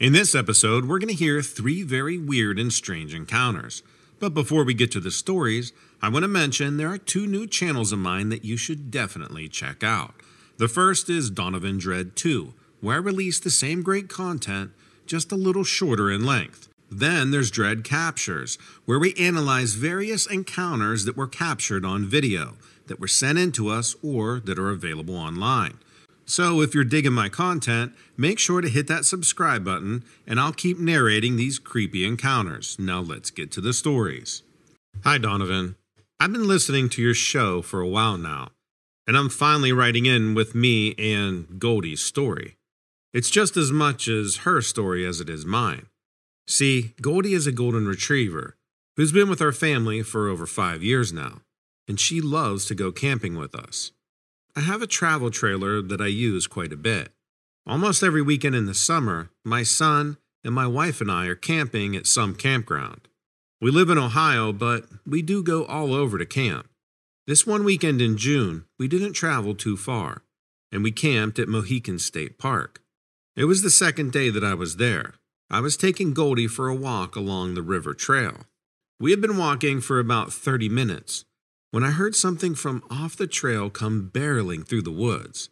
In this episode, we're going to hear three very weird and strange encounters. But before we get to the stories, I want to mention there are two new channels of mine that you should definitely check out. The first is Donovan Dread 2, where I release the same great content, just a little shorter in length. Then there's Dread Captures, where we analyze various encounters that were captured on video, that were sent in to us, or that are available online. So if you're digging my content, make sure to hit that subscribe button, and I'll keep narrating these creepy encounters. Now let's get to the stories. Hi, Donovan. I've been listening to your show for a while now, and I'm finally writing in with me and Goldie's story. It's just as much as her story as it is mine. See, Goldie is a golden retriever who's been with our family for over five years now, and she loves to go camping with us. I have a travel trailer that I use quite a bit. Almost every weekend in the summer, my son and my wife and I are camping at some campground. We live in Ohio, but we do go all over to camp. This one weekend in June, we didn't travel too far, and we camped at Mohican State Park. It was the second day that I was there. I was taking Goldie for a walk along the river trail. We had been walking for about 30 minutes when I heard something from off the trail come barreling through the woods.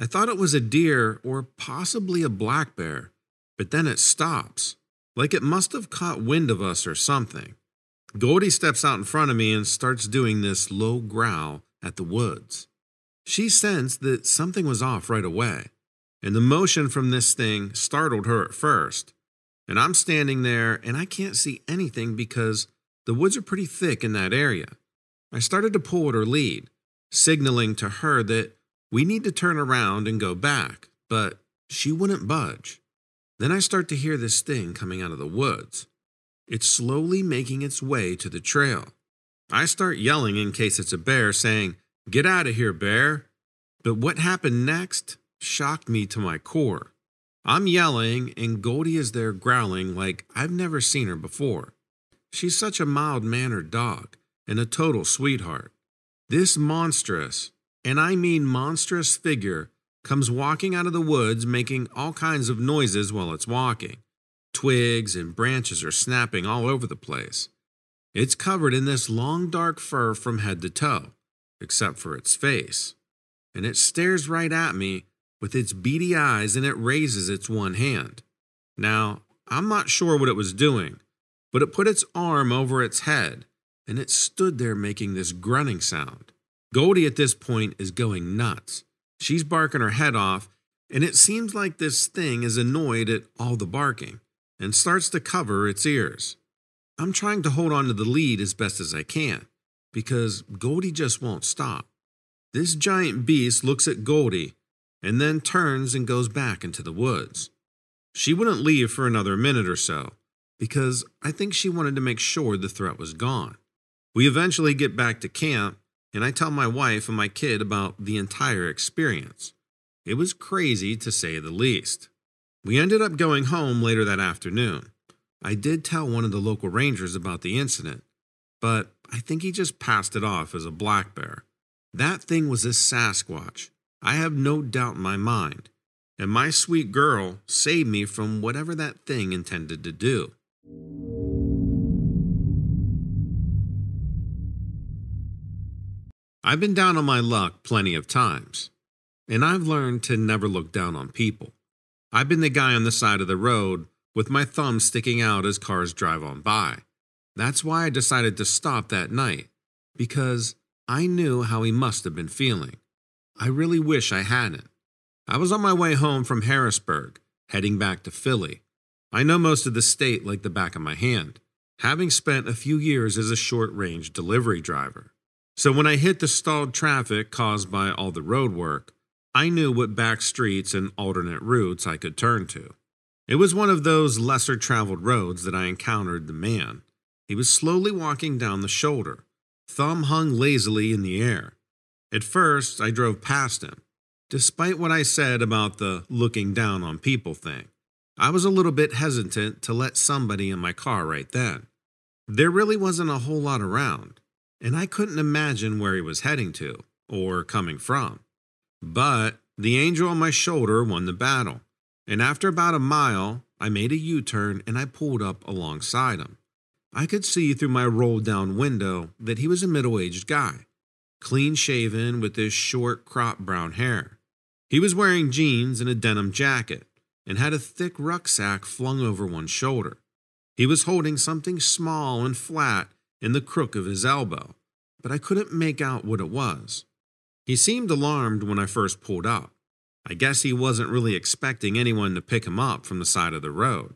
I thought it was a deer or possibly a black bear, but then it stops, like it must have caught wind of us or something. Goldie steps out in front of me and starts doing this low growl at the woods. She sensed that something was off right away, and the motion from this thing startled her at first. And I'm standing there and I can't see anything because the woods are pretty thick in that area. I started to pull at her lead, signaling to her that we need to turn around and go back, but she wouldn't budge. Then I start to hear this thing coming out of the woods. It's slowly making its way to the trail. I start yelling in case it's a bear, saying, Get out of here, bear. But what happened next shocked me to my core. I'm yelling, and Goldie is there growling like I've never seen her before. She's such a mild mannered dog and a total sweetheart. This monstrous, and I mean monstrous figure, comes walking out of the woods making all kinds of noises while it's walking. Twigs and branches are snapping all over the place. It's covered in this long dark fur from head to toe, except for its face. And it stares right at me with its beady eyes and it raises its one hand. Now, I'm not sure what it was doing, but it put its arm over its head and it stood there making this grunting sound. Goldie at this point is going nuts. She's barking her head off, and it seems like this thing is annoyed at all the barking and starts to cover its ears. I'm trying to hold on to the lead as best as I can because Goldie just won't stop. This giant beast looks at Goldie and then turns and goes back into the woods. She wouldn't leave for another minute or so because I think she wanted to make sure the threat was gone. We eventually get back to camp, and I tell my wife and my kid about the entire experience. It was crazy to say the least. We ended up going home later that afternoon. I did tell one of the local rangers about the incident, but I think he just passed it off as a black bear. That thing was a Sasquatch. I have no doubt in my mind. And my sweet girl saved me from whatever that thing intended to do. I've been down on my luck plenty of times, and I've learned to never look down on people. I've been the guy on the side of the road with my thumb sticking out as cars drive on by. That's why I decided to stop that night, because I knew how he must have been feeling. I really wish I hadn't. I was on my way home from Harrisburg, heading back to Philly. I know most of the state like the back of my hand, having spent a few years as a short range delivery driver. So when I hit the stalled traffic caused by all the road work, I knew what back streets and alternate routes I could turn to. It was one of those lesser traveled roads that I encountered the man. He was slowly walking down the shoulder, thumb hung lazily in the air. At first, I drove past him, despite what I said about the looking down on people thing. I was a little bit hesitant to let somebody in my car right then. There really wasn't a whole lot around and I couldn't imagine where he was heading to or coming from. But the angel on my shoulder won the battle, and after about a mile, I made a U turn and I pulled up alongside him. I could see through my rolled down window that he was a middle aged guy, clean shaven with his short cropped brown hair. He was wearing jeans and a denim jacket and had a thick rucksack flung over one shoulder. He was holding something small and flat in the crook of his elbow, but I couldn't make out what it was. He seemed alarmed when I first pulled up. I guess he wasn't really expecting anyone to pick him up from the side of the road.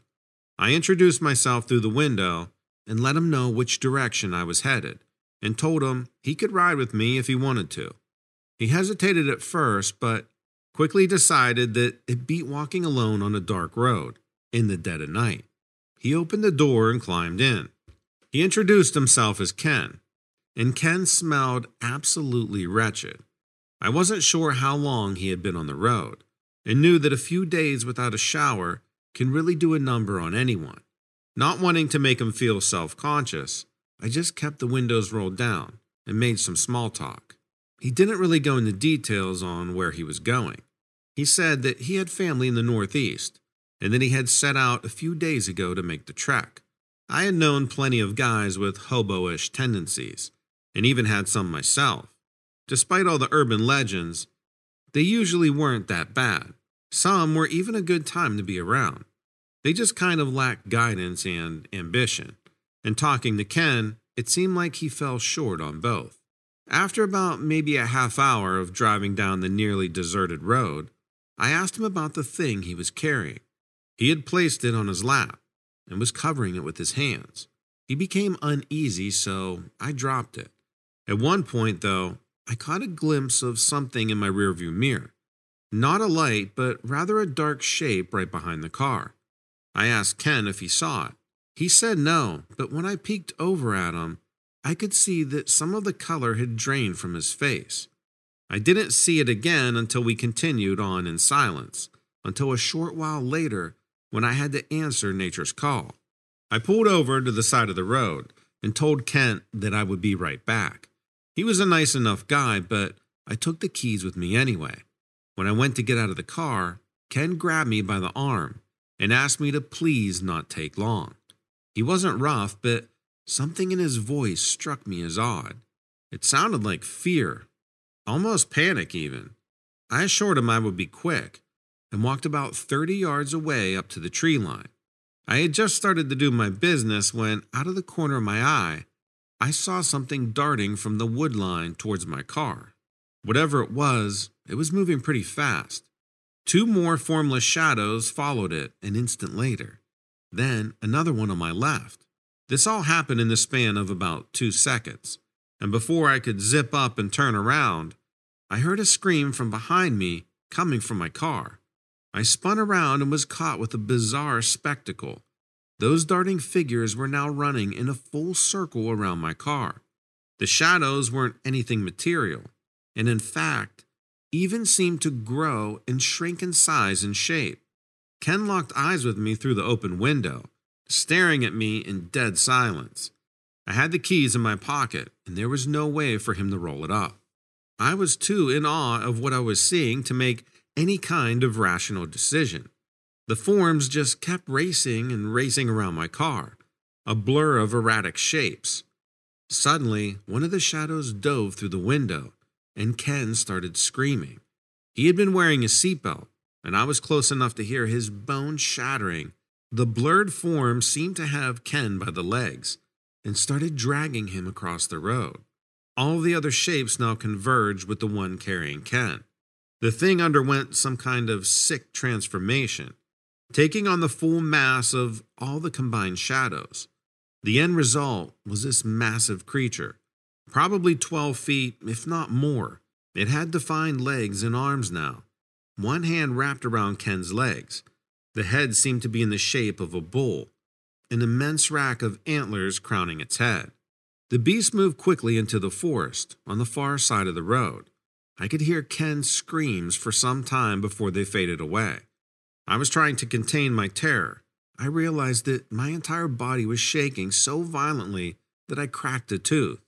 I introduced myself through the window and let him know which direction I was headed, and told him he could ride with me if he wanted to. He hesitated at first, but quickly decided that it beat walking alone on a dark road in the dead of night. He opened the door and climbed in. He introduced himself as Ken, and Ken smelled absolutely wretched. I wasn't sure how long he had been on the road, and knew that a few days without a shower can really do a number on anyone. Not wanting to make him feel self conscious, I just kept the windows rolled down and made some small talk. He didn't really go into details on where he was going. He said that he had family in the Northeast and that he had set out a few days ago to make the trek. I had known plenty of guys with hobo-ish tendencies, and even had some myself. Despite all the urban legends, they usually weren't that bad. Some were even a good time to be around. They just kind of lacked guidance and ambition. And talking to Ken, it seemed like he fell short on both. After about maybe a half hour of driving down the nearly deserted road, I asked him about the thing he was carrying. He had placed it on his lap and was covering it with his hands. He became uneasy, so I dropped it. At one point, though, I caught a glimpse of something in my rearview mirror. Not a light, but rather a dark shape right behind the car. I asked Ken if he saw it. He said no, but when I peeked over at him, I could see that some of the color had drained from his face. I didn't see it again until we continued on in silence, until a short while later when I had to answer nature's call. I pulled over to the side of the road and told Ken that I would be right back. He was a nice enough guy, but I took the keys with me anyway. When I went to get out of the car, Ken grabbed me by the arm and asked me to please not take long. He wasn't rough, but something in his voice struck me as odd. It sounded like fear, almost panic even. I assured him I would be quick and walked about 30 yards away up to the tree line. I had just started to do my business when, out of the corner of my eye, I saw something darting from the wood line towards my car. Whatever it was, it was moving pretty fast. Two more formless shadows followed it an instant later. Then another one on my left. This all happened in the span of about two seconds, and before I could zip up and turn around, I heard a scream from behind me coming from my car. I spun around and was caught with a bizarre spectacle. Those darting figures were now running in a full circle around my car. The shadows weren't anything material, and in fact, even seemed to grow and shrink in size and shape. Ken locked eyes with me through the open window, staring at me in dead silence. I had the keys in my pocket, and there was no way for him to roll it up. I was too in awe of what I was seeing to make any kind of rational decision. The forms just kept racing and racing around my car, a blur of erratic shapes. Suddenly, one of the shadows dove through the window, and Ken started screaming. He had been wearing a seatbelt, and I was close enough to hear his bones shattering. The blurred form seemed to have Ken by the legs and started dragging him across the road. All the other shapes now converged with the one carrying Ken. The thing underwent some kind of sick transformation taking on the full mass of all the combined shadows. The end result was this massive creature, probably 12 feet, if not more. It had defined legs and arms now. One hand wrapped around Ken's legs. The head seemed to be in the shape of a bull, an immense rack of antlers crowning its head. The beast moved quickly into the forest on the far side of the road. I could hear Ken's screams for some time before they faded away. I was trying to contain my terror. I realized that my entire body was shaking so violently that I cracked a tooth.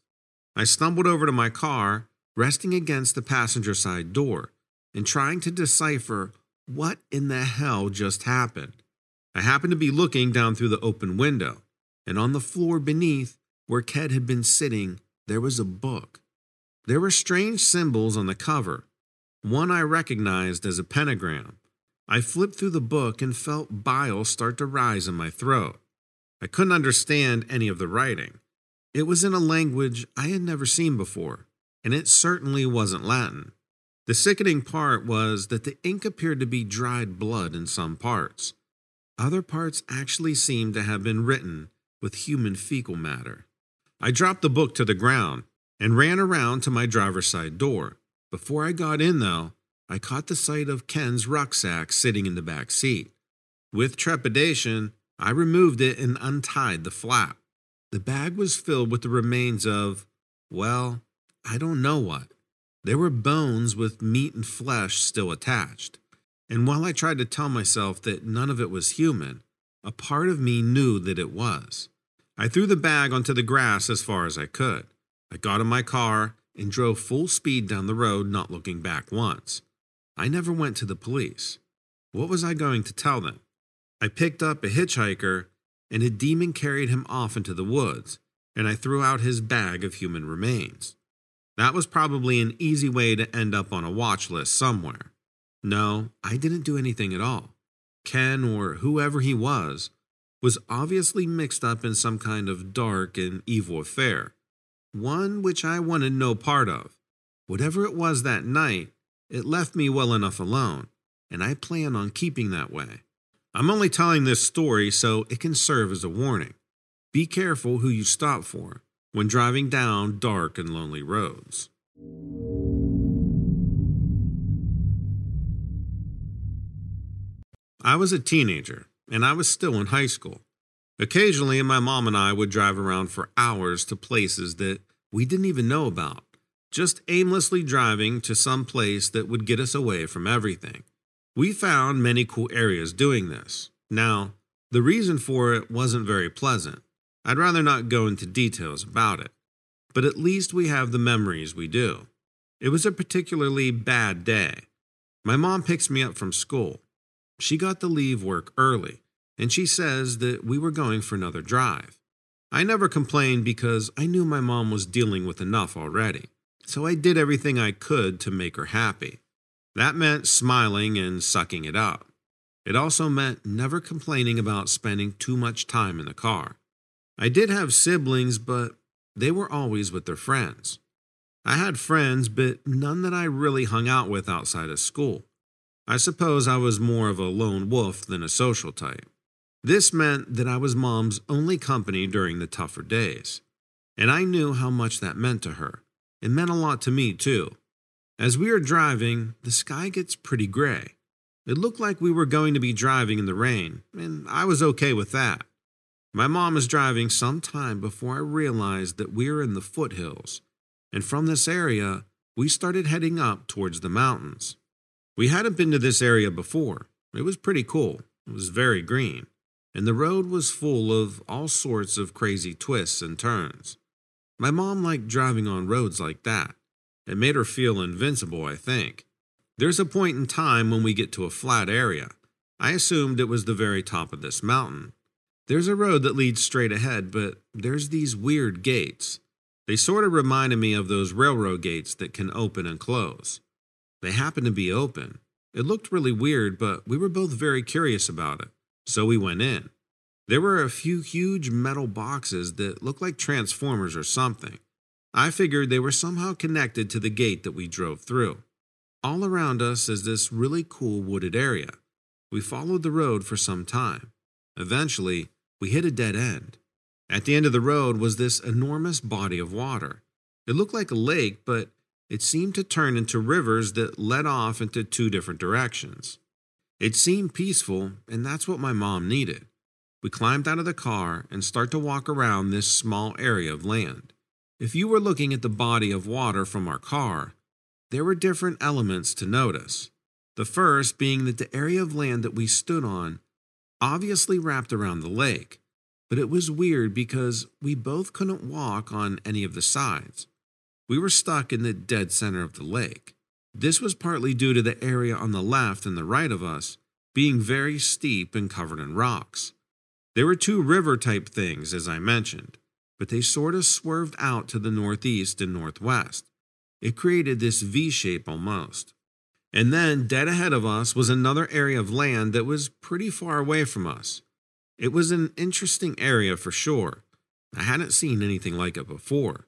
I stumbled over to my car, resting against the passenger side door, and trying to decipher what in the hell just happened. I happened to be looking down through the open window, and on the floor beneath, where Ken had been sitting, there was a book. There were strange symbols on the cover. One I recognized as a pentagram. I flipped through the book and felt bile start to rise in my throat. I couldn't understand any of the writing. It was in a language I had never seen before, and it certainly wasn't Latin. The sickening part was that the ink appeared to be dried blood in some parts. Other parts actually seemed to have been written with human fecal matter. I dropped the book to the ground and ran around to my driver's side door. Before I got in, though, I caught the sight of Ken's rucksack sitting in the back seat. With trepidation, I removed it and untied the flap. The bag was filled with the remains of, well, I don't know what. There were bones with meat and flesh still attached. And while I tried to tell myself that none of it was human, a part of me knew that it was. I threw the bag onto the grass as far as I could. I got in my car and drove full speed down the road, not looking back once. I never went to the police. What was I going to tell them? I picked up a hitchhiker, and a demon carried him off into the woods, and I threw out his bag of human remains. That was probably an easy way to end up on a watch list somewhere. No, I didn't do anything at all. Ken, or whoever he was, was obviously mixed up in some kind of dark and evil affair, one which I wanted no part of. Whatever it was that night, it left me well enough alone, and I plan on keeping that way. I'm only telling this story so it can serve as a warning. Be careful who you stop for when driving down dark and lonely roads. I was a teenager, and I was still in high school. Occasionally, my mom and I would drive around for hours to places that we didn't even know about, just aimlessly driving to some place that would get us away from everything. We found many cool areas doing this. Now, the reason for it wasn't very pleasant. I'd rather not go into details about it, but at least we have the memories we do. It was a particularly bad day. My mom picks me up from school. She got to leave work early, and she says that we were going for another drive. I never complained because I knew my mom was dealing with enough already, so I did everything I could to make her happy. That meant smiling and sucking it up. It also meant never complaining about spending too much time in the car. I did have siblings, but they were always with their friends. I had friends, but none that I really hung out with outside of school. I suppose I was more of a lone wolf than a social type. This meant that I was mom's only company during the tougher days. And I knew how much that meant to her. It meant a lot to me, too. As we are driving, the sky gets pretty gray. It looked like we were going to be driving in the rain, and I was okay with that. My mom was driving some time before I realized that we were in the foothills, and from this area, we started heading up towards the mountains. We hadn't been to this area before. It was pretty cool. It was very green, and the road was full of all sorts of crazy twists and turns. My mom liked driving on roads like that. It made her feel invincible, I think. There's a point in time when we get to a flat area. I assumed it was the very top of this mountain, there's a road that leads straight ahead, but there's these weird gates. They sort of reminded me of those railroad gates that can open and close. They happened to be open. It looked really weird, but we were both very curious about it, so we went in. There were a few huge metal boxes that looked like transformers or something. I figured they were somehow connected to the gate that we drove through. All around us is this really cool wooded area. We followed the road for some time. Eventually, we hit a dead end. At the end of the road was this enormous body of water. It looked like a lake, but it seemed to turn into rivers that led off into two different directions. It seemed peaceful, and that's what my mom needed. We climbed out of the car and start to walk around this small area of land. If you were looking at the body of water from our car, there were different elements to notice. The first being that the area of land that we stood on obviously wrapped around the lake, but it was weird because we both couldn't walk on any of the sides. We were stuck in the dead center of the lake. This was partly due to the area on the left and the right of us being very steep and covered in rocks. There were two river type things, as I mentioned, but they sort of swerved out to the northeast and northwest. It created this V shape almost. And then, dead ahead of us, was another area of land that was pretty far away from us. It was an interesting area for sure. I hadn't seen anything like it before.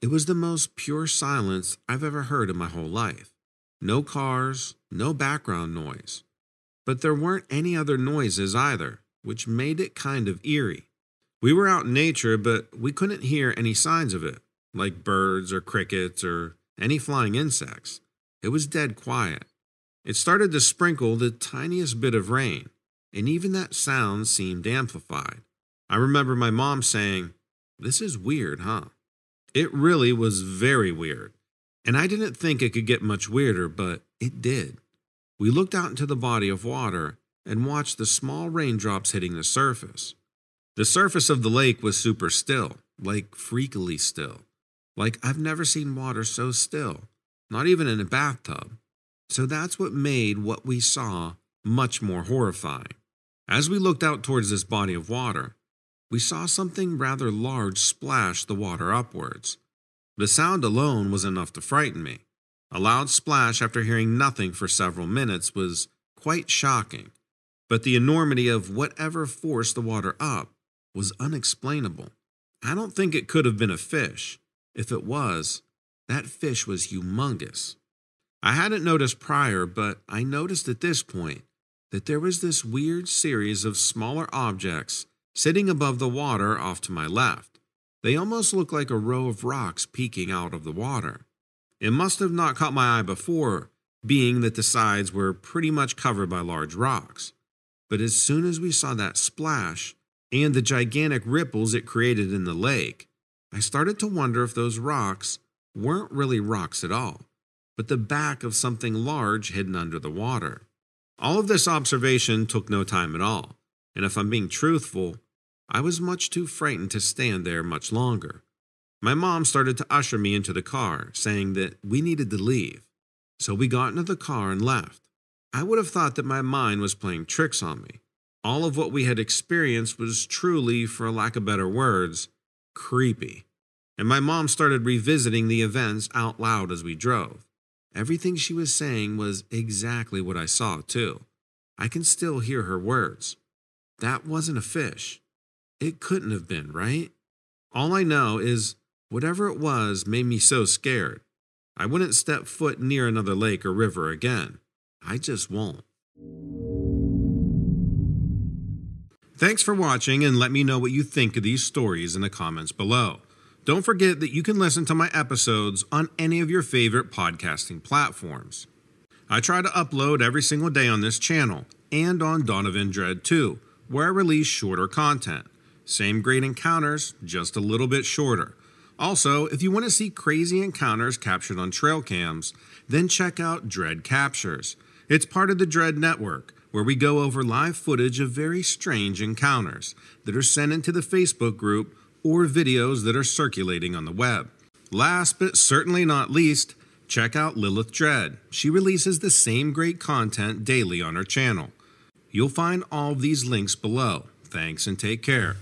It was the most pure silence I've ever heard in my whole life. No cars, no background noise. But there weren't any other noises either, which made it kind of eerie. We were out in nature, but we couldn't hear any signs of it, like birds or crickets or any flying insects. It was dead quiet. It started to sprinkle the tiniest bit of rain, and even that sound seemed amplified. I remember my mom saying, This is weird, huh? It really was very weird. And I didn't think it could get much weirder, but it did. We looked out into the body of water and watched the small raindrops hitting the surface. The surface of the lake was super still, like freakily still. Like I've never seen water so still, not even in a bathtub. So that's what made what we saw much more horrifying. As we looked out towards this body of water, we saw something rather large splash the water upwards. The sound alone was enough to frighten me. A loud splash after hearing nothing for several minutes was quite shocking, but the enormity of whatever forced the water up was unexplainable. I don't think it could have been a fish. If it was, that fish was humongous. I hadn't noticed prior, but I noticed at this point that there was this weird series of smaller objects sitting above the water off to my left. They almost looked like a row of rocks peeking out of the water. It must have not caught my eye before, being that the sides were pretty much covered by large rocks. But as soon as we saw that splash and the gigantic ripples it created in the lake, I started to wonder if those rocks weren't really rocks at all, but the back of something large hidden under the water. All of this observation took no time at all and if I'm being truthful, I was much too frightened to stand there much longer. My mom started to usher me into the car, saying that we needed to leave. So we got into the car and left. I would have thought that my mind was playing tricks on me. All of what we had experienced was truly, for lack of better words, creepy. And my mom started revisiting the events out loud as we drove. Everything she was saying was exactly what I saw, too. I can still hear her words. That wasn't a fish. It couldn't have been, right? All I know is whatever it was made me so scared. I wouldn't step foot near another lake or river again. I just won't. Thanks for watching and let me know what you think of these stories in the comments below. Don't forget that you can listen to my episodes on any of your favorite podcasting platforms. I try to upload every single day on this channel and on Donovan Dread 2 where I release shorter content. Same great encounters, just a little bit shorter. Also, if you want to see crazy encounters captured on trail cams, then check out Dread Captures. It's part of the Dread Network, where we go over live footage of very strange encounters that are sent into the Facebook group or videos that are circulating on the web. Last but certainly not least, check out Lilith Dread. She releases the same great content daily on her channel. You'll find all of these links below. Thanks and take care.